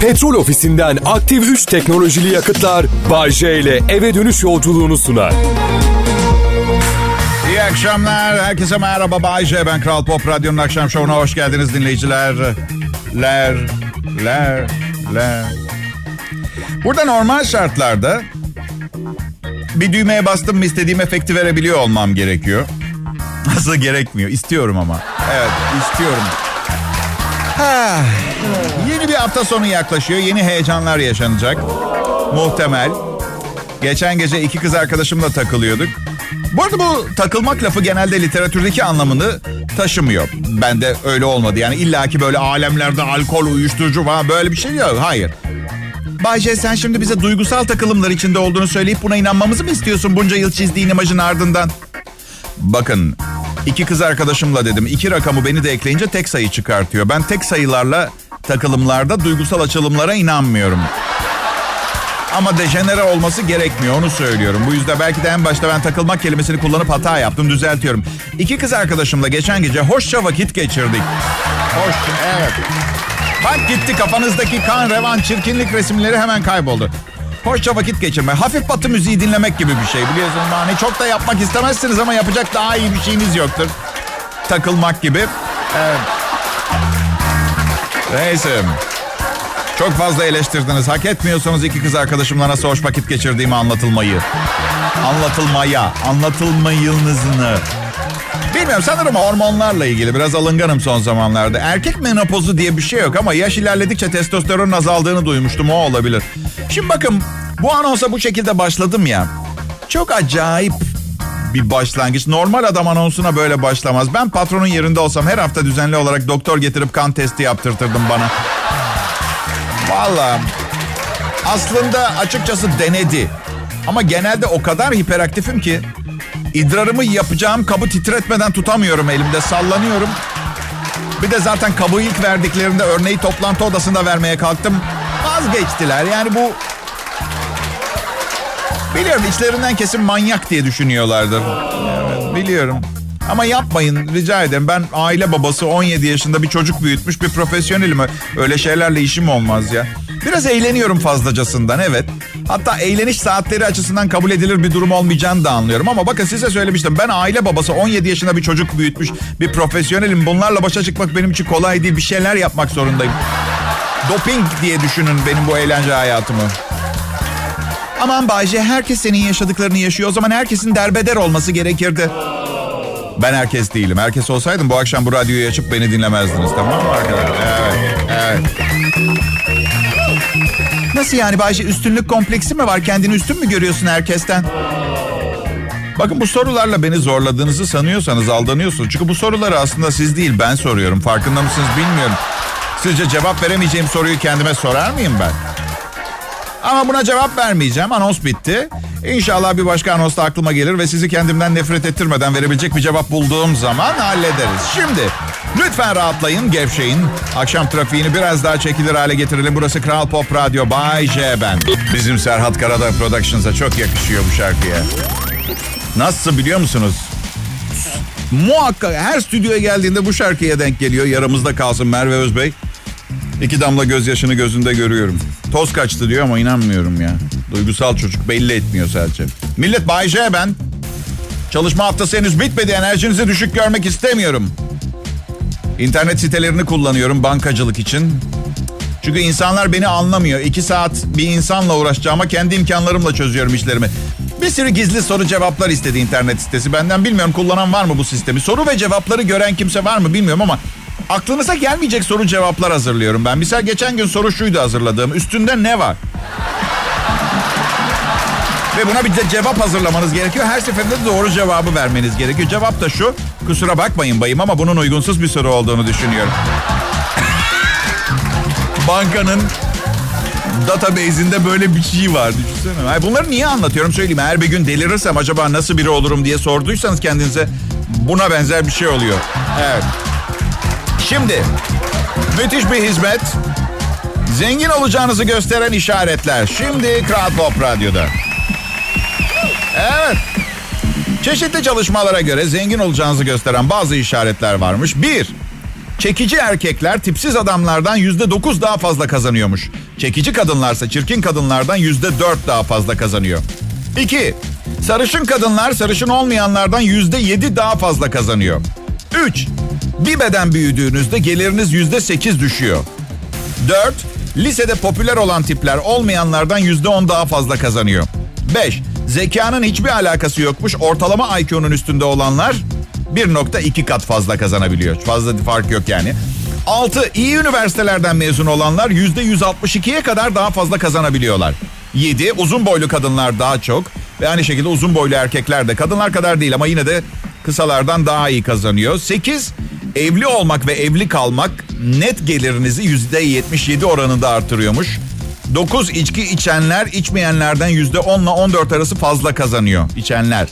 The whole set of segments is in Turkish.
Petrol ofisinden aktif 3 teknolojili yakıtlar Bay J ile eve dönüş yolculuğunu sunar. İyi akşamlar. Herkese merhaba. Bay J. Ben Kral Pop Radyo'nun akşam şovuna hoş geldiniz dinleyiciler. Ler, ler, ler. Burada normal şartlarda bir düğmeye bastım mı istediğim efekti verebiliyor olmam gerekiyor. Nasıl gerekmiyor? İstiyorum ama. Evet, istiyorum. Yeni bir hafta sonu yaklaşıyor. Yeni heyecanlar yaşanacak. Muhtemel. Geçen gece iki kız arkadaşımla takılıyorduk. Bu arada bu takılmak lafı genelde literatürdeki anlamını taşımıyor. Ben de öyle olmadı. Yani illaki böyle alemlerde alkol, uyuşturucu falan böyle bir şey yok. Hayır. Bayce sen şimdi bize duygusal takılımlar içinde olduğunu söyleyip buna inanmamızı mı istiyorsun bunca yıl çizdiğin imajın ardından? Bakın iki kız arkadaşımla dedim. iki rakamı beni de ekleyince tek sayı çıkartıyor. Ben tek sayılarla takılımlarda duygusal açılımlara inanmıyorum. Ama dejenere olması gerekmiyor onu söylüyorum. Bu yüzden belki de en başta ben takılmak kelimesini kullanıp hata yaptım düzeltiyorum. İki kız arkadaşımla geçen gece hoşça vakit geçirdik. Hoş, evet. Bak gitti kafanızdaki kan, revan, çirkinlik resimleri hemen kayboldu. Hoşça vakit geçirme. Hafif batı müziği dinlemek gibi bir şey. Biliyorsunuz hani çok da yapmak istemezsiniz ama yapacak daha iyi bir şeyiniz yoktur. Takılmak gibi. Evet. Neyse. Çok fazla eleştirdiniz. Hak etmiyorsanız iki kız arkadaşımla nasıl hoş vakit geçirdiğimi anlatılmayı. Anlatılmaya, anlatılmayınızını. Bilmiyorum sanırım hormonlarla ilgili biraz alınganım son zamanlarda. Erkek menopozu diye bir şey yok ama yaş ilerledikçe testosteronun azaldığını duymuştum o olabilir. Şimdi bakın bu anonsa bu şekilde başladım ya. Çok acayip bir başlangıç. Normal adam anonsuna böyle başlamaz. Ben patronun yerinde olsam her hafta düzenli olarak doktor getirip kan testi yaptırtırdım bana. Valla aslında açıkçası denedi. Ama genelde o kadar hiperaktifim ki idrarımı yapacağım kabı titretmeden tutamıyorum elimde sallanıyorum. Bir de zaten kabı ilk verdiklerinde örneği toplantı odasında vermeye kalktım. Vazgeçtiler yani bu... Biliyorum içlerinden kesin manyak diye düşünüyorlardır. Evet biliyorum. Ama yapmayın rica ederim. Ben aile babası 17 yaşında bir çocuk büyütmüş bir profesyonelim. Öyle şeylerle işim olmaz ya. Biraz eğleniyorum fazlacasından evet. Hatta eğleniş saatleri açısından kabul edilir bir durum olmayacağını da anlıyorum. Ama bakın size söylemiştim. Ben aile babası 17 yaşında bir çocuk büyütmüş bir profesyonelim. Bunlarla başa çıkmak benim için kolay değil. Bir şeyler yapmak zorundayım. Doping diye düşünün benim bu eğlence hayatımı. Aman Bayce herkes senin yaşadıklarını yaşıyor. O zaman herkesin derbeder olması gerekirdi. Ben herkes değilim. Herkes olsaydım bu akşam bu radyoyu açıp beni dinlemezdiniz. Tamam mı arkadaşlar? Evet, evet. Nasıl yani Bayce üstünlük kompleksi mi var? Kendini üstün mü görüyorsun herkesten? Bakın bu sorularla beni zorladığınızı sanıyorsanız aldanıyorsunuz. Çünkü bu soruları aslında siz değil ben soruyorum. Farkında mısınız bilmiyorum. Sizce cevap veremeyeceğim soruyu kendime sorar mıyım ben? Ama buna cevap vermeyeceğim. Anons bitti. İnşallah bir başka anonsta aklıma gelir ve sizi kendimden nefret ettirmeden verebilecek bir cevap bulduğum zaman hallederiz. Şimdi lütfen rahatlayın, gevşeyin. Akşam trafiğini biraz daha çekilir hale getirelim. Burası Kral Pop Radyo Bay J ben. Bizim Serhat Karadağ Productions'a çok yakışıyor bu şarkıya. Nasıl biliyor musunuz? Muhakkak her stüdyoya geldiğinde bu şarkıya denk geliyor. Yaramızda kalsın Merve Özbey. İki damla gözyaşını gözünde görüyorum. Toz kaçtı diyor ama inanmıyorum ya. Duygusal çocuk belli etmiyor sadece. Millet Bay J ben. Çalışma haftası henüz bitmedi. Enerjinizi düşük görmek istemiyorum. İnternet sitelerini kullanıyorum bankacılık için. Çünkü insanlar beni anlamıyor. İki saat bir insanla uğraşacağıma kendi imkanlarımla çözüyorum işlerimi. Bir sürü gizli soru cevaplar istedi internet sitesi. Benden bilmiyorum kullanan var mı bu sistemi? Soru ve cevapları gören kimse var mı bilmiyorum ama aklınıza gelmeyecek soru cevaplar hazırlıyorum ben. Misal geçen gün soru şuydu hazırladığım. Üstünde ne var? Ve buna bir de cevap hazırlamanız gerekiyor. Her seferinde de doğru cevabı vermeniz gerekiyor. Cevap da şu. Kusura bakmayın bayım ama bunun uygunsuz bir soru olduğunu düşünüyorum. Bankanın database'inde böyle bir şey var. Düşünsene. Ay bunları niye anlatıyorum söyleyeyim. Eğer bir gün delirirsem acaba nasıl biri olurum diye sorduysanız kendinize buna benzer bir şey oluyor. Evet. Şimdi müthiş bir hizmet. Zengin olacağınızı gösteren işaretler. Şimdi Kral Pop Radyo'da. Evet. Çeşitli çalışmalara göre zengin olacağınızı gösteren bazı işaretler varmış. Bir, Çekici erkekler tipsiz adamlardan yüzde dokuz daha fazla kazanıyormuş. Çekici kadınlarsa çirkin kadınlardan yüzde dört daha fazla kazanıyor. İki, sarışın kadınlar sarışın olmayanlardan yüzde yedi daha fazla kazanıyor. Üç, bir beden büyüdüğünüzde geliriniz yüzde sekiz düşüyor. Dört, lisede popüler olan tipler olmayanlardan yüzde on daha fazla kazanıyor. Beş, zekanın hiçbir alakası yokmuş. Ortalama IQ'nun üstünde olanlar 1.2 kat fazla kazanabiliyor. Fazla fark yok yani. 6. iyi üniversitelerden mezun olanlar %162'ye kadar daha fazla kazanabiliyorlar. 7. Uzun boylu kadınlar daha çok. Ve aynı şekilde uzun boylu erkekler de kadınlar kadar değil ama yine de kısalardan daha iyi kazanıyor. 8. Evli olmak ve evli kalmak net gelirinizi %77 oranında artırıyormuş. 9 içki içenler içmeyenlerden %10 ile 14 arası fazla kazanıyor içenler.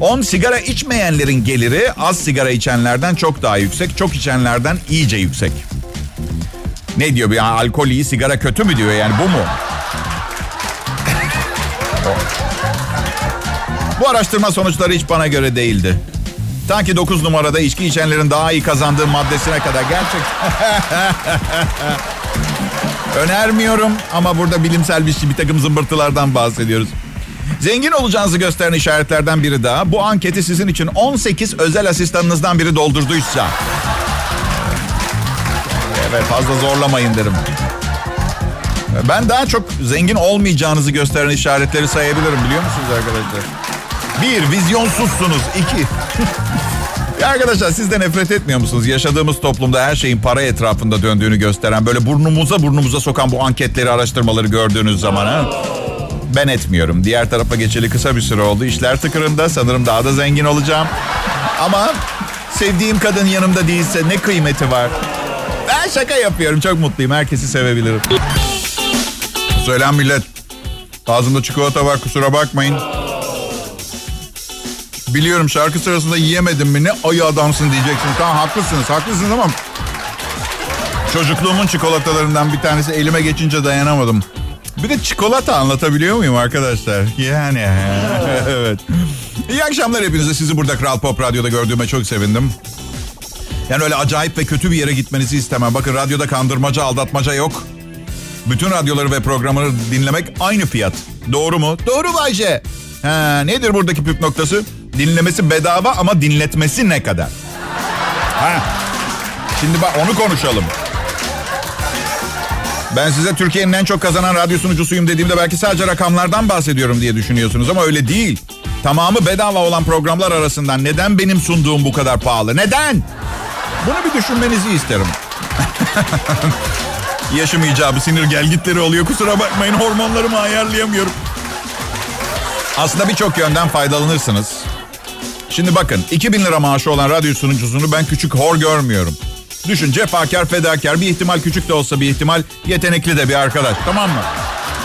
10 sigara içmeyenlerin geliri az sigara içenlerden çok daha yüksek. Çok içenlerden iyice yüksek. Ne diyor bu ya alkol iyi sigara kötü mü diyor yani bu mu? bu araştırma sonuçları hiç bana göre değildi. Ta ki 9 numarada içki içenlerin daha iyi kazandığı maddesine kadar gerçekten. Önermiyorum ama burada bilimsel bir, şey, bir takım zımbırtılardan bahsediyoruz. Zengin olacağınızı gösteren işaretlerden biri daha. Bu anketi sizin için 18 özel asistanınızdan biri doldurduysa. Evet fazla zorlamayın derim. Ben daha çok zengin olmayacağınızı gösteren işaretleri sayabilirim biliyor musunuz arkadaşlar? Bir, vizyonsuzsunuz. İki, ya arkadaşlar siz de nefret etmiyor musunuz? Yaşadığımız toplumda her şeyin para etrafında döndüğünü gösteren, böyle burnumuza burnumuza sokan bu anketleri, araştırmaları gördüğünüz zaman ha? Ben etmiyorum. Diğer tarafa geçeli kısa bir süre oldu. İşler tıkırında. Sanırım daha da zengin olacağım. Ama sevdiğim kadın yanımda değilse ne kıymeti var? Ben şaka yapıyorum. Çok mutluyum. Herkesi sevebilirim. Söylen millet. Ağzımda çikolata var kusura bakmayın. Biliyorum şarkı sırasında yiyemedim mi ne ayı adamsın diyeceksin. Tamam haklısınız haklısınız ama çocukluğumun çikolatalarından bir tanesi elime geçince dayanamadım. Bir de çikolata anlatabiliyor muyum arkadaşlar? Yani evet. İyi akşamlar hepinize. Sizi burada Kral Pop Radyo'da gördüğüme çok sevindim. Yani öyle acayip ve kötü bir yere gitmenizi istemem. Bakın radyoda kandırmaca, aldatmaca yok. Bütün radyoları ve programları dinlemek aynı fiyat. Doğru mu? Doğru Bayce. Ha, nedir buradaki püf noktası? Dinlemesi bedava ama dinletmesi ne kadar? Ha. Şimdi bak onu konuşalım. Ben size Türkiye'nin en çok kazanan radyo sunucusuyum dediğimde belki sadece rakamlardan bahsediyorum diye düşünüyorsunuz ama öyle değil. Tamamı bedava olan programlar arasından neden benim sunduğum bu kadar pahalı? Neden? Bunu bir düşünmenizi isterim. Yaşım icabı sinir gelgitleri oluyor. Kusura bakmayın hormonlarımı ayarlayamıyorum. Aslında birçok yönden faydalanırsınız. Şimdi bakın 2000 lira maaşı olan radyo sunucusunu ben küçük hor görmüyorum. Düşün cefakar fedakar bir ihtimal küçük de olsa bir ihtimal yetenekli de bir arkadaş tamam mı?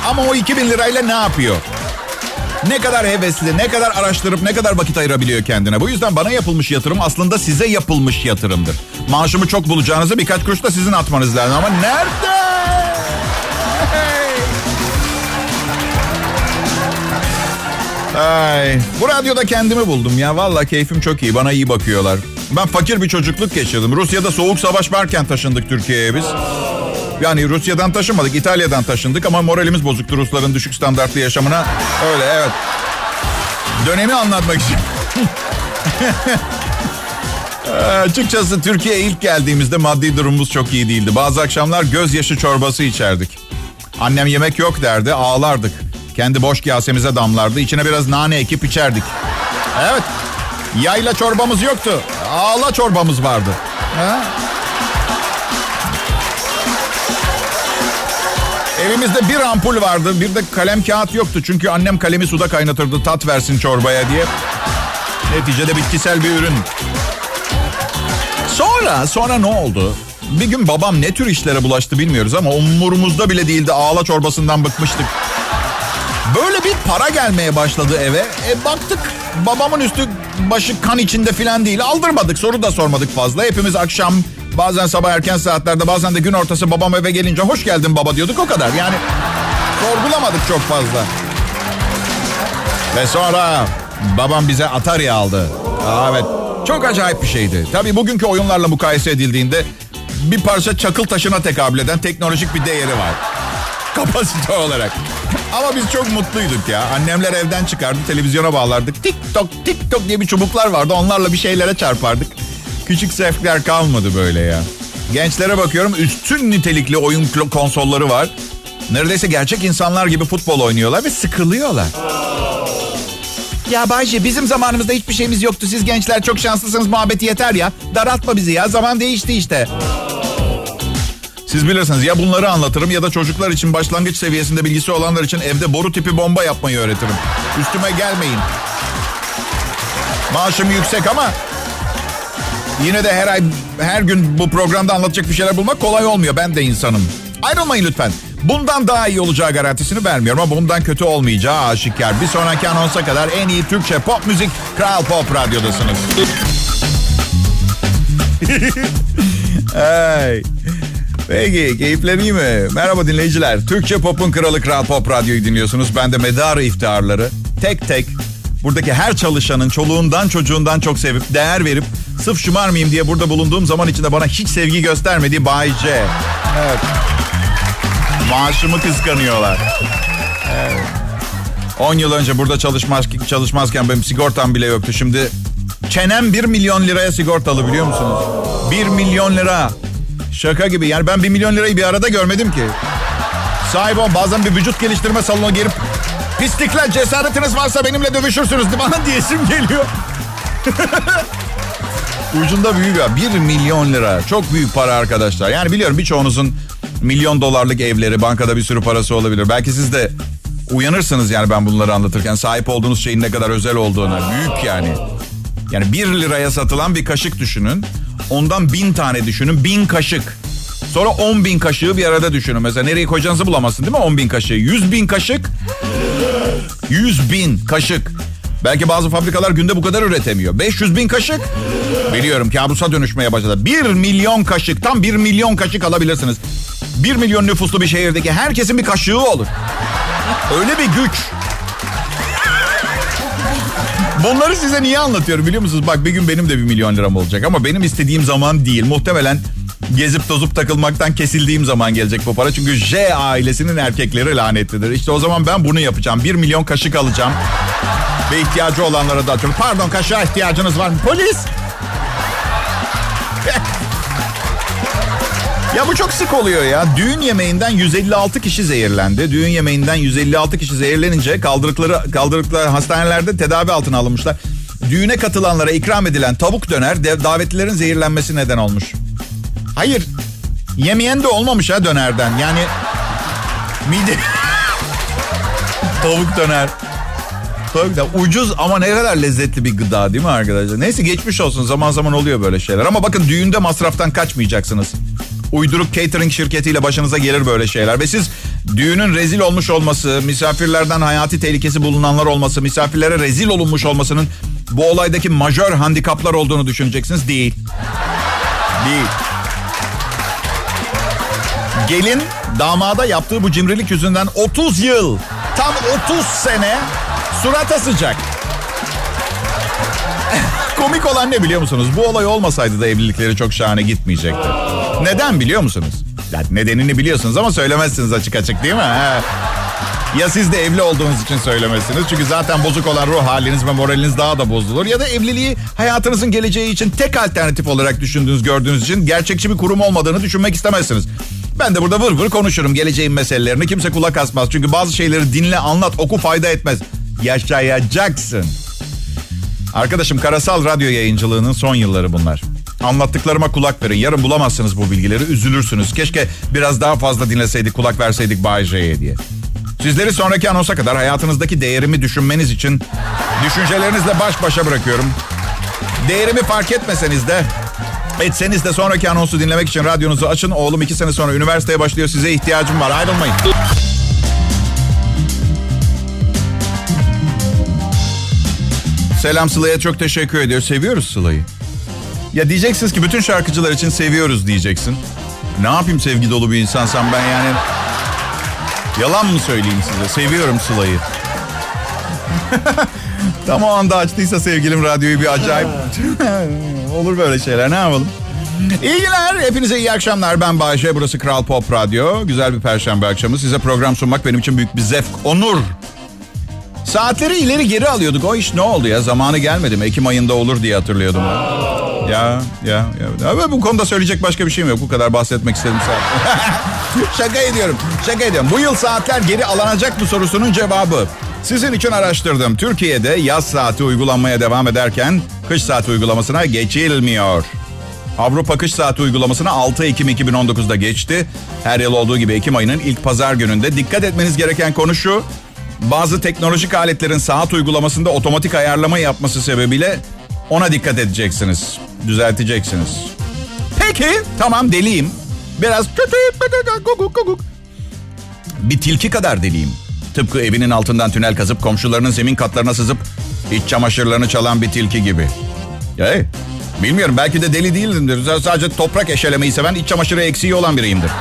Ama o 2000 lirayla ne yapıyor? Ne kadar hevesli, ne kadar araştırıp ne kadar vakit ayırabiliyor kendine. Bu yüzden bana yapılmış yatırım aslında size yapılmış yatırımdır. Maaşımı çok bulacağınızı birkaç kuruş da sizin atmanız lazım ama nerede? Ay, bu radyoda kendimi buldum ya. Valla keyfim çok iyi. Bana iyi bakıyorlar. Ben fakir bir çocukluk geçirdim. Rusya'da soğuk savaş varken taşındık Türkiye'ye biz. Yani Rusya'dan taşınmadık, İtalya'dan taşındık ama moralimiz bozuktu Rusların düşük standartlı yaşamına. Öyle evet. Dönemi anlatmak için. Açıkçası Türkiye'ye ilk geldiğimizde maddi durumumuz çok iyi değildi. Bazı akşamlar gözyaşı çorbası içerdik. Annem yemek yok derdi, ağlardık. Kendi boş kasemize damlardı. İçine biraz nane ekip içerdik. Evet. Yayla çorbamız yoktu. Ağla çorbamız vardı. Ha? Evimizde bir ampul vardı. Bir de kalem kağıt yoktu. Çünkü annem kalemi suda kaynatırdı tat versin çorbaya diye. Neticede bitkisel bir ürün. Sonra, sonra ne oldu? Bir gün babam ne tür işlere bulaştı bilmiyoruz ama umurumuzda bile değildi. Ağla çorbasından bıkmıştık. Böyle bir para gelmeye başladı eve. E baktık babamın üstü başı kan içinde filan değil. Aldırmadık soru da sormadık fazla. Hepimiz akşam bazen sabah erken saatlerde bazen de gün ortası babam eve gelince hoş geldin baba diyorduk o kadar. Yani sorgulamadık çok fazla. Ve sonra babam bize Atari aldı. Aa, evet çok acayip bir şeydi. Tabii bugünkü oyunlarla mukayese edildiğinde bir parça çakıl taşına tekabül eden teknolojik bir değeri var. Kapasite olarak. Ama biz çok mutluyduk ya. Annemler evden çıkardı, televizyona bağlardık. TikTok, TikTok diye bir çubuklar vardı. Onlarla bir şeylere çarpardık. Küçük zevkler kalmadı böyle ya. Gençlere bakıyorum üstün nitelikli oyun konsolları var. Neredeyse gerçek insanlar gibi futbol oynuyorlar ve sıkılıyorlar. Ya Bayce bizim zamanımızda hiçbir şeyimiz yoktu. Siz gençler çok şanslısınız muhabbeti yeter ya. Daraltma bizi ya zaman değişti işte. Siz bilirsiniz ya bunları anlatırım ya da çocuklar için başlangıç seviyesinde bilgisi olanlar için evde boru tipi bomba yapmayı öğretirim. Üstüme gelmeyin. Maaşım yüksek ama yine de her ay her gün bu programda anlatacak bir şeyler bulmak kolay olmuyor. Ben de insanım. Ayrılmayın lütfen. Bundan daha iyi olacağı garantisini vermiyorum ama bundan kötü olmayacağı aşikar. Bir sonraki anonsa kadar en iyi Türkçe pop müzik Kral Pop Radyo'dasınız. hey. Peki keyifler mi? Merhaba dinleyiciler. Türkçe Pop'un kralı Kral Pop Radyo'yu dinliyorsunuz. Ben de medarı iftiharları tek tek buradaki her çalışanın çoluğundan çocuğundan çok sevip değer verip sırf şımarmayayım diye burada bulunduğum zaman içinde bana hiç sevgi göstermediği Bay J. Evet. Maaşımı kıskanıyorlar. Evet. 10 yıl önce burada çalışmaz, çalışmazken benim sigortam bile yoktu. Şimdi çenem 1 milyon liraya sigortalı biliyor musunuz? 1 milyon lira. Şaka gibi. Yani ben 1 milyon lirayı bir arada görmedim ki. Sahip ol. Bazen bir vücut geliştirme salonuna girip pislikler cesaretiniz varsa benimle dövüşürsünüz. Bana diyesim geliyor. Ucunda büyük ya. 1 milyon lira. Çok büyük para arkadaşlar. Yani biliyorum birçoğunuzun milyon dolarlık evleri, bankada bir sürü parası olabilir. Belki siz de uyanırsınız yani ben bunları anlatırken sahip olduğunuz şeyin ne kadar özel olduğuna. Büyük yani. Yani bir liraya satılan bir kaşık düşünün. Ondan bin tane düşünün. Bin kaşık. Sonra on bin kaşığı bir arada düşünün. Mesela nereye koyacağınızı bulamazsın değil mi on bin kaşığı? Yüz bin kaşık. Yüz bin kaşık. Belki bazı fabrikalar günde bu kadar üretemiyor. 500 bin kaşık. Biliyorum kabusa dönüşmeye başladı. 1 milyon kaşık. Tam 1 milyon kaşık alabilirsiniz. 1 milyon nüfuslu bir şehirdeki herkesin bir kaşığı olur. Öyle bir güç. Bunları size niye anlatıyorum biliyor musunuz? Bak bir gün benim de bir milyon liram olacak ama benim istediğim zaman değil. Muhtemelen gezip tozup takılmaktan kesildiğim zaman gelecek bu para. Çünkü J ailesinin erkekleri lanetlidir. İşte o zaman ben bunu yapacağım. Bir milyon kaşık alacağım. Ve ihtiyacı olanlara dağıtıyorum. Pardon kaşığa ihtiyacınız var mı? Polis! Ya bu çok sık oluyor ya. Düğün yemeğinden 156 kişi zehirlendi. Düğün yemeğinden 156 kişi zehirlenince kaldırıkları kaldırıkları hastanelerde tedavi altına alınmışlar. Düğüne katılanlara ikram edilen tavuk döner davetlilerin zehirlenmesi neden olmuş. Hayır. Yemeyen de olmamış ha dönerden. Yani mide tavuk döner. Tavuk da ucuz ama ne kadar lezzetli bir gıda değil mi arkadaşlar? Neyse geçmiş olsun zaman zaman oluyor böyle şeyler. Ama bakın düğünde masraftan kaçmayacaksınız uyduruk catering şirketiyle başınıza gelir böyle şeyler. Ve siz düğünün rezil olmuş olması, misafirlerden hayati tehlikesi bulunanlar olması, misafirlere rezil olunmuş olmasının bu olaydaki majör handikaplar olduğunu düşüneceksiniz. Değil. Değil. Gelin damada yaptığı bu cimrilik yüzünden 30 yıl, tam 30 sene surat asacak. Komik olan ne biliyor musunuz? Bu olay olmasaydı da evlilikleri çok şahane gitmeyecekti. Neden biliyor musunuz? Ya nedenini biliyorsunuz ama söylemezsiniz açık açık değil mi? Ya siz de evli olduğunuz için söylemezsiniz. Çünkü zaten bozuk olan ruh haliniz ve moraliniz daha da bozulur. Ya da evliliği hayatınızın geleceği için tek alternatif olarak düşündüğünüz, gördüğünüz için gerçekçi bir kurum olmadığını düşünmek istemezsiniz. Ben de burada vır vır konuşurum geleceğin meselelerini. Kimse kulak asmaz. Çünkü bazı şeyleri dinle, anlat, oku fayda etmez. Yaşayacaksın. Arkadaşım karasal radyo yayıncılığının son yılları bunlar. Anlattıklarıma kulak verin. Yarın bulamazsınız bu bilgileri. Üzülürsünüz. Keşke biraz daha fazla dinleseydik, kulak verseydik Bay J'ye diye. Sizleri sonraki anonsa kadar hayatınızdaki değerimi düşünmeniz için düşüncelerinizle baş başa bırakıyorum. Değerimi fark etmeseniz de etseniz de sonraki anonsu dinlemek için radyonuzu açın. Oğlum iki sene sonra üniversiteye başlıyor. Size ihtiyacım var. Ayrılmayın. Selam Sıla'ya çok teşekkür ediyor. Seviyoruz Sıla'yı. Ya diyeceksiniz ki bütün şarkıcılar için seviyoruz diyeceksin. Ne yapayım sevgi dolu bir insansam ben yani... Yalan mı söyleyeyim size? Seviyorum Sıla'yı. Tam o anda açtıysa sevgilim radyoyu bir acayip... Olur böyle şeyler ne yapalım? İyi günler. Hepinize iyi akşamlar. Ben Bayşe. Burası Kral Pop Radyo. Güzel bir perşembe akşamı. Size program sunmak benim için büyük bir zevk, onur. Saatleri ileri geri alıyorduk. O iş ne oldu ya? Zamanı gelmedi mi? Ekim ayında olur diye hatırlıyordum. Ya, ya, ya. Ama bu konuda söyleyecek başka bir şeyim yok. Bu kadar bahsetmek istedim saat. şaka ediyorum. Şaka ediyorum. Bu yıl saatler geri alınacak mı sorusunun cevabı. Sizin için araştırdım. Türkiye'de yaz saati uygulanmaya devam ederken kış saati uygulamasına geçilmiyor. Avrupa kış saati uygulamasına 6 Ekim 2019'da geçti. Her yıl olduğu gibi Ekim ayının ilk pazar gününde dikkat etmeniz gereken konu şu. Bazı teknolojik aletlerin saat uygulamasında otomatik ayarlama yapması sebebiyle ona dikkat edeceksiniz. Düzelteceksiniz. Peki tamam deliyim. Biraz bir tilki kadar deliyim. Tıpkı evinin altından tünel kazıp komşularının zemin katlarına sızıp iç çamaşırlarını çalan bir tilki gibi. Hey, bilmiyorum belki de deli değilimdir. Sadece toprak eşelemeyi seven iç çamaşırı eksiği olan biriyimdir.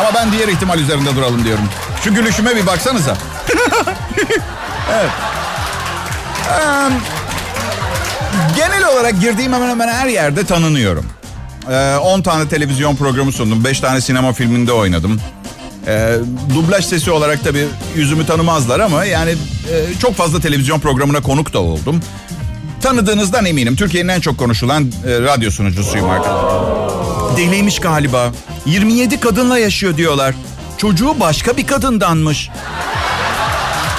Ama ben diğer ihtimal üzerinde duralım diyorum. Şu gülüşüme bir baksanıza. evet. Um, genel olarak girdiğim hemen hemen her yerde tanınıyorum. 10 ee, tane televizyon programı sundum. 5 tane sinema filminde oynadım. E, dublaj sesi olarak tabii yüzümü tanımazlar ama yani e, çok fazla televizyon programına konuk da oldum. Tanıdığınızdan eminim. Türkiye'nin en çok konuşulan e, radyo sunucusuyum arkadaşlar. Deliymiş galiba. 27 kadınla yaşıyor diyorlar. Çocuğu başka bir kadındanmış.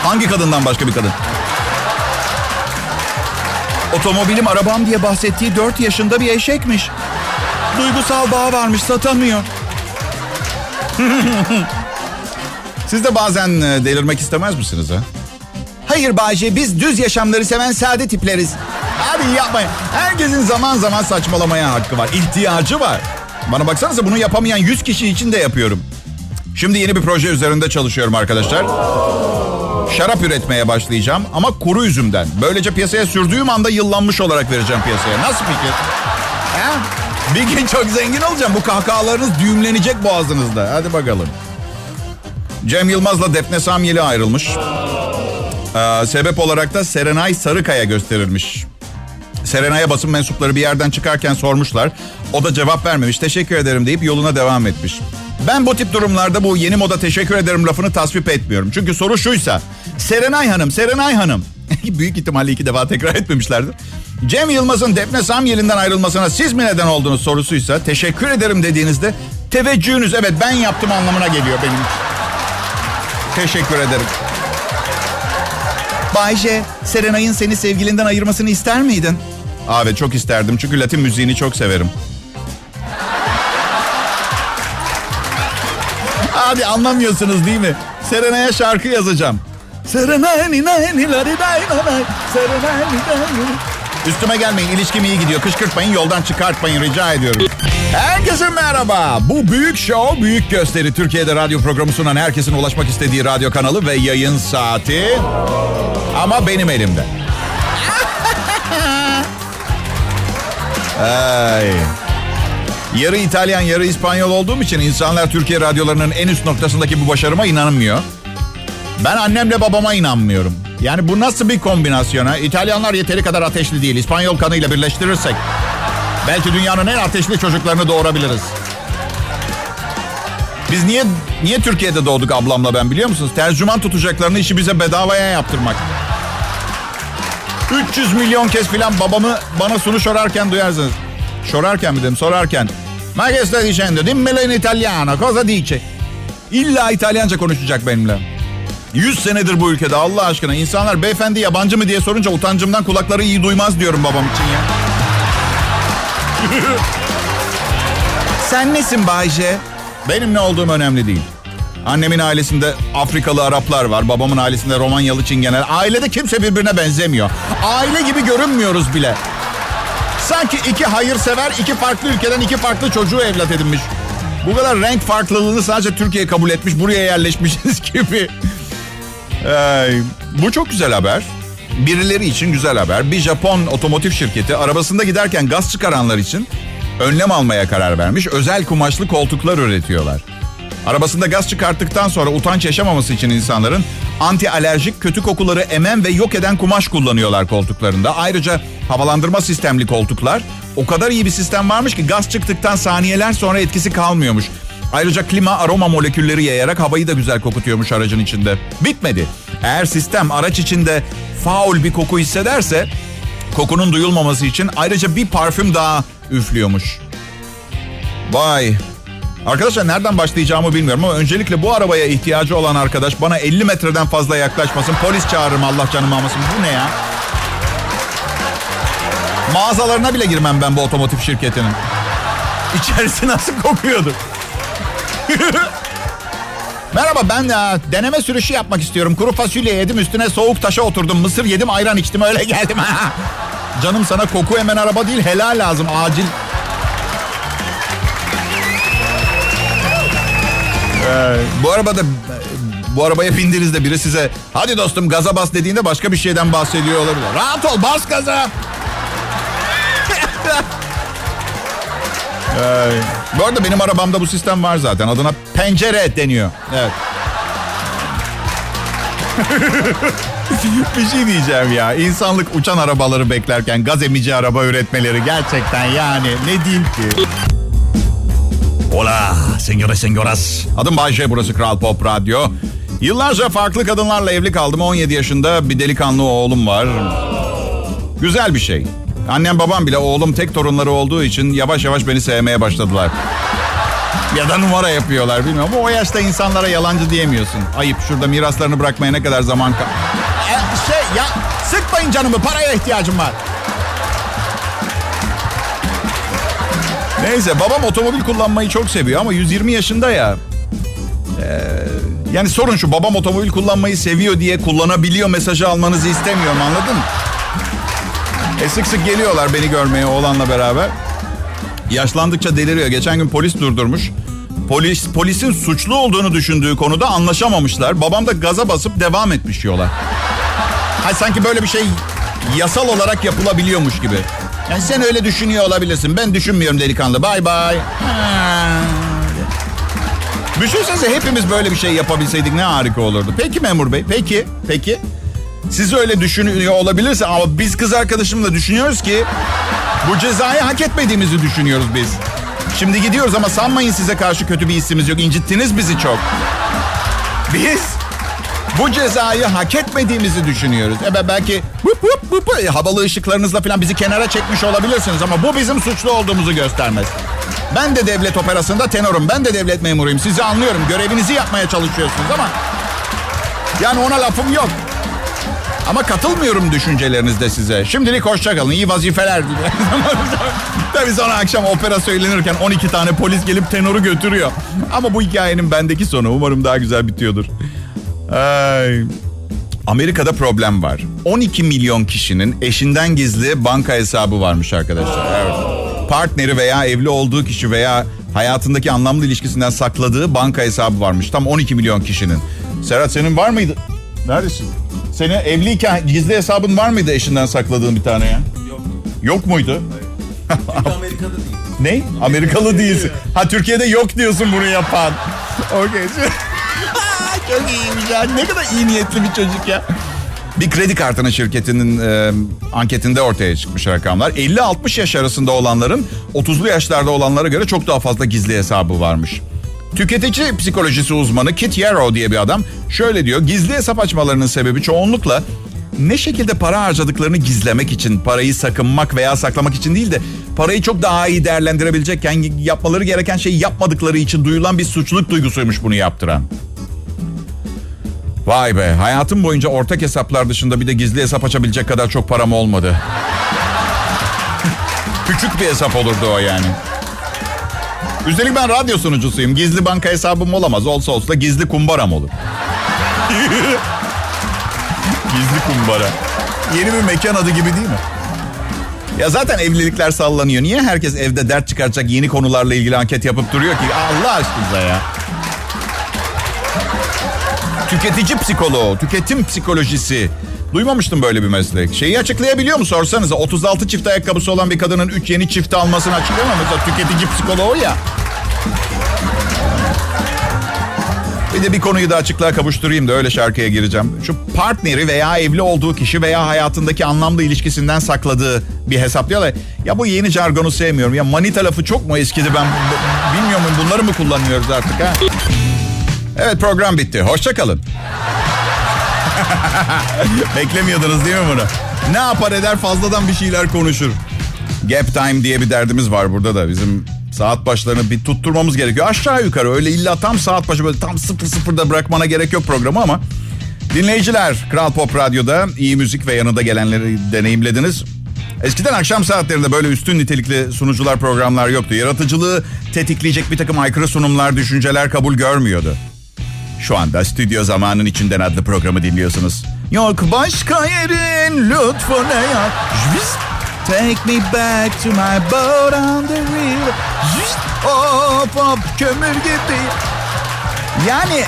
Hangi kadından başka bir kadın? Otomobilim arabam diye bahsettiği 4 yaşında bir eşekmiş. Duygusal bağ varmış satamıyor. Siz de bazen e, delirmek istemez misiniz ha? Hayır Bayce biz düz yaşamları seven sade tipleriz. Abi yapmayın. Herkesin zaman zaman saçmalamaya hakkı var. İhtiyacı var. Bana baksanıza bunu yapamayan 100 kişi için de yapıyorum. Şimdi yeni bir proje üzerinde çalışıyorum arkadaşlar. Şarap üretmeye başlayacağım ama kuru üzümden. Böylece piyasaya sürdüğüm anda yıllanmış olarak vereceğim piyasaya. Nasıl fikir? Ha? Bir gün çok zengin olacağım. Bu kahkahalarınız düğümlenecek boğazınızda. Hadi bakalım. Cem Yılmaz'la Defne Samyeli ayrılmış. Ee, sebep olarak da Serenay Sarıkaya gösterilmiş. Serenay'a basın mensupları bir yerden çıkarken sormuşlar. O da cevap vermemiş. Teşekkür ederim deyip yoluna devam etmiş. Ben bu tip durumlarda bu yeni moda teşekkür ederim lafını tasvip etmiyorum. Çünkü soru şuysa. Serenay Hanım, Serenay Hanım. Büyük ihtimalle iki defa tekrar etmemişlerdir. Cem Yılmaz'ın Defne Samyeli'nden ayrılmasına siz mi neden oldunuz sorusuysa teşekkür ederim dediğinizde teveccühünüz evet ben yaptım anlamına geliyor benim Teşekkür ederim. Bayce, Serenay'ın seni sevgilinden ayırmasını ister miydin? Abi çok isterdim çünkü Latin müziğini çok severim. Abi anlamıyorsunuz değil mi? Serenay'a şarkı yazacağım. Üstüme gelmeyin ilişkim iyi gidiyor. Kışkırtmayın yoldan çıkartmayın rica ediyorum. Herkese merhaba. Bu büyük show, büyük gösteri. Türkiye'de radyo programı sunan herkesin ulaşmak istediği radyo kanalı ve yayın saati. Ama benim elimde. Ay. Yarı İtalyan, yarı İspanyol olduğum için insanlar Türkiye radyolarının en üst noktasındaki bu başarıma inanmıyor. Ben annemle babama inanmıyorum. Yani bu nasıl bir kombinasyona? İtalyanlar yeteri kadar ateşli değil. İspanyol kanıyla birleştirirsek belki dünyanın en ateşli çocuklarını doğurabiliriz. Biz niye niye Türkiye'de doğduk ablamla ben biliyor musunuz? Tercüman tutacaklarını işi bize bedavaya yaptırmak. 300 milyon kez filan babamı bana sunu sorarken duyarsınız. Sorarken mi dedim sorarken. Ma che sta dicendo? Dimmelo in italiano. Cosa dice? İlla İtalyanca konuşacak benimle. 100 senedir bu ülkede Allah aşkına. insanlar beyefendi yabancı mı diye sorunca utancımdan kulakları iyi duymaz diyorum babam için ya. Sen nesin Bayce? Benim ne olduğum önemli değil. Annemin ailesinde Afrikalı Araplar var. Babamın ailesinde Romanyalı Çingeneler. Ailede kimse birbirine benzemiyor. Aile gibi görünmüyoruz bile. Sanki iki hayırsever, iki farklı ülkeden iki farklı çocuğu evlat edinmiş. Bu kadar renk farklılığını sadece Türkiye kabul etmiş, buraya yerleşmişiz gibi. Ee, bu çok güzel haber. Birileri için güzel haber. Bir Japon otomotiv şirketi arabasında giderken gaz çıkaranlar için önlem almaya karar vermiş. Özel kumaşlı koltuklar üretiyorlar. Arabasında gaz çıkarttıktan sonra utanç yaşamaması için insanların anti alerjik kötü kokuları emen ve yok eden kumaş kullanıyorlar koltuklarında. Ayrıca havalandırma sistemli koltuklar o kadar iyi bir sistem varmış ki gaz çıktıktan saniyeler sonra etkisi kalmıyormuş. Ayrıca klima aroma molekülleri yayarak havayı da güzel kokutuyormuş aracın içinde. Bitmedi. Eğer sistem araç içinde faul bir koku hissederse kokunun duyulmaması için ayrıca bir parfüm daha üflüyormuş. Vay. Arkadaşlar nereden başlayacağımı bilmiyorum ama öncelikle bu arabaya ihtiyacı olan arkadaş bana 50 metreden fazla yaklaşmasın. Polis çağırırım Allah canımı almasın. Bu ne ya? Mağazalarına bile girmem ben bu otomotiv şirketinin. İçerisi nasıl kokuyordu? Merhaba ben ya, deneme sürüşü yapmak istiyorum. Kuru fasulye yedim üstüne soğuk taşa oturdum. Mısır yedim ayran içtim öyle geldim. Canım sana koku hemen araba değil helal lazım acil. Bu arabada bu arabaya bindiğinizde biri size hadi dostum gaza bas dediğinde başka bir şeyden bahsediyor olabilir. Rahat ol bas gaza. ee, bu arada benim arabamda bu sistem var zaten. Adına pencere deniyor. Evet. bir şey diyeceğim ya. İnsanlık uçan arabaları beklerken gaz emici araba üretmeleri gerçekten yani ne diyeyim ki? Hola, señores, señoras. Adım Bayşe, burası Kral Pop Radyo. Yıllarca farklı kadınlarla evli kaldım. 17 yaşında bir delikanlı oğlum var. Güzel bir şey. Annem babam bile oğlum tek torunları olduğu için yavaş yavaş beni sevmeye başladılar. Ya da numara yapıyorlar bilmiyorum ama o yaşta insanlara yalancı diyemiyorsun. Ayıp şurada miraslarını bırakmaya ne kadar zaman... Ka- e, şey ya sıkmayın canımı paraya ihtiyacım var. Neyse babam otomobil kullanmayı çok seviyor ama 120 yaşında ya. Ee, yani sorun şu babam otomobil kullanmayı seviyor diye kullanabiliyor mesajı almanızı istemiyorum anladın mı? E sık sık geliyorlar beni görmeye oğlanla beraber. Yaşlandıkça deliriyor. Geçen gün polis durdurmuş. Polis polisin suçlu olduğunu düşündüğü konuda anlaşamamışlar. Babam da gaza basıp devam etmiş yola. Hay sanki böyle bir şey yasal olarak yapılabiliyormuş gibi. Yani sen öyle düşünüyor olabilirsin. Ben düşünmüyorum delikanlı. Bay bay. Düşünsenize hepimiz böyle bir şey yapabilseydik ne harika olurdu. Peki memur bey. Peki. Peki. Siz öyle düşünüyor olabilirse ama biz kız arkadaşımla düşünüyoruz ki bu cezayı hak etmediğimizi düşünüyoruz biz. Şimdi gidiyoruz ama sanmayın size karşı kötü bir hissimiz yok. İncittiniz bizi çok. Biz bu cezayı hak etmediğimizi düşünüyoruz. Evet belki vup vup, e, havalı ışıklarınızla falan bizi kenara çekmiş olabilirsiniz ama bu bizim suçlu olduğumuzu göstermez. Ben de devlet operasında tenorum. Ben de devlet memuruyum. Sizi anlıyorum. Görevinizi yapmaya çalışıyorsunuz ama yani ona lafım yok. Ama katılmıyorum düşüncelerinizde size. Şimdilik hoşçakalın. İyi vazifeler. Tabii sonra akşam opera söylenirken 12 tane polis gelip tenoru götürüyor. Ama bu hikayenin bendeki sonu umarım daha güzel bitiyordur. Ay. Amerika'da problem var. 12 milyon kişinin eşinden gizli banka hesabı varmış arkadaşlar. Evet. Partneri veya evli olduğu kişi veya hayatındaki anlamlı ilişkisinden sakladığı banka hesabı varmış. Tam 12 milyon kişinin. Serhat senin var mıydı? Neredesin? Senin evliyken gizli hesabın var mıydı eşinden sakladığın bir tane ya? Yok. Yok muydu? Amerika'da değil. Ne? Amerikalı değilsin. Ha Türkiye'de yok diyorsun bunu yapan. Okey. Çok iyiymiş ya. Ne kadar iyi niyetli bir çocuk ya. Bir kredi kartının şirketinin e, anketinde ortaya çıkmış rakamlar. 50-60 yaş arasında olanların 30'lu yaşlarda olanlara göre çok daha fazla gizli hesabı varmış. Tüketici psikolojisi uzmanı Kit Yarrow diye bir adam şöyle diyor. Gizli hesap açmalarının sebebi çoğunlukla ne şekilde para harcadıklarını gizlemek için, parayı sakınmak veya saklamak için değil de parayı çok daha iyi değerlendirebilecekken yapmaları gereken şeyi yapmadıkları için duyulan bir suçluluk duygusuymuş bunu yaptıran. Vay be hayatım boyunca ortak hesaplar dışında bir de gizli hesap açabilecek kadar çok param olmadı. Küçük bir hesap olurdu o yani. Üstelik ben radyo sunucusuyum. Gizli banka hesabım olamaz. Olsa olsa gizli kumbaram olur. gizli kumbara. Yeni bir mekan adı gibi değil mi? Ya zaten evlilikler sallanıyor. Niye herkes evde dert çıkaracak yeni konularla ilgili anket yapıp duruyor ki? Allah aşkına ya. Tüketici psikoloğu, tüketim psikolojisi. Duymamıştım böyle bir meslek. Şeyi açıklayabiliyor mu sorsanıza? 36 çift ayakkabısı olan bir kadının 3 yeni çift almasını açıklayamıyor mu? Mesela tüketici psikoloğu ya. Bir de bir konuyu da açıklığa kavuşturayım da öyle şarkıya gireceğim. Şu partneri veya evli olduğu kişi veya hayatındaki anlamlı ilişkisinden sakladığı bir hesaplıyorlar. Ya bu yeni jargonu sevmiyorum. Ya manita lafı çok mu eskidi ben b- bilmiyor muyum bunları mı kullanmıyoruz artık ha? Evet program bitti. Hoşçakalın. Beklemiyordunuz değil mi bunu? Ne yapar eder fazladan bir şeyler konuşur. Gap time diye bir derdimiz var burada da bizim saat başlarını bir tutturmamız gerekiyor. Aşağı yukarı öyle illa tam saat başı böyle tam sıfır sıfırda bırakmana gerek yok programı ama dinleyiciler Kral Pop Radyo'da iyi müzik ve yanında gelenleri deneyimlediniz. Eskiden akşam saatlerinde böyle üstün nitelikli sunucular programlar yoktu. Yaratıcılığı tetikleyecek bir takım aykırı sunumlar, düşünceler kabul görmüyordu. Şu anda Stüdyo Zamanın içinden adlı programı dinliyorsunuz. Yok başka yerin lütfuna ya. Just take me back to my boat on the river. Hop hop kömür gibi. Yani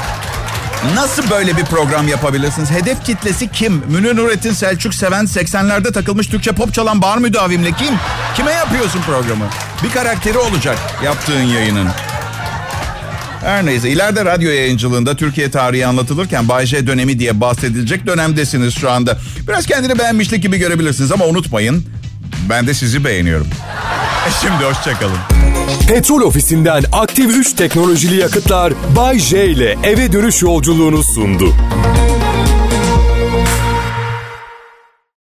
Nasıl böyle bir program yapabilirsiniz? Hedef kitlesi kim? Münir Nurettin Selçuk seven 80'lerde takılmış Türkçe pop çalan bar müdavimle kim? Kime yapıyorsun programı? Bir karakteri olacak yaptığın yayının. Her neyse ileride radyo yayıncılığında Türkiye tarihi anlatılırken Bay J dönemi diye bahsedilecek dönemdesiniz şu anda. Biraz kendini beğenmişlik gibi görebilirsiniz ama unutmayın ben de sizi beğeniyorum. E şimdi hoşçakalın. Petrol ofisinden aktif 3 teknolojili yakıtlar Bay J ile eve dönüş yolculuğunu sundu.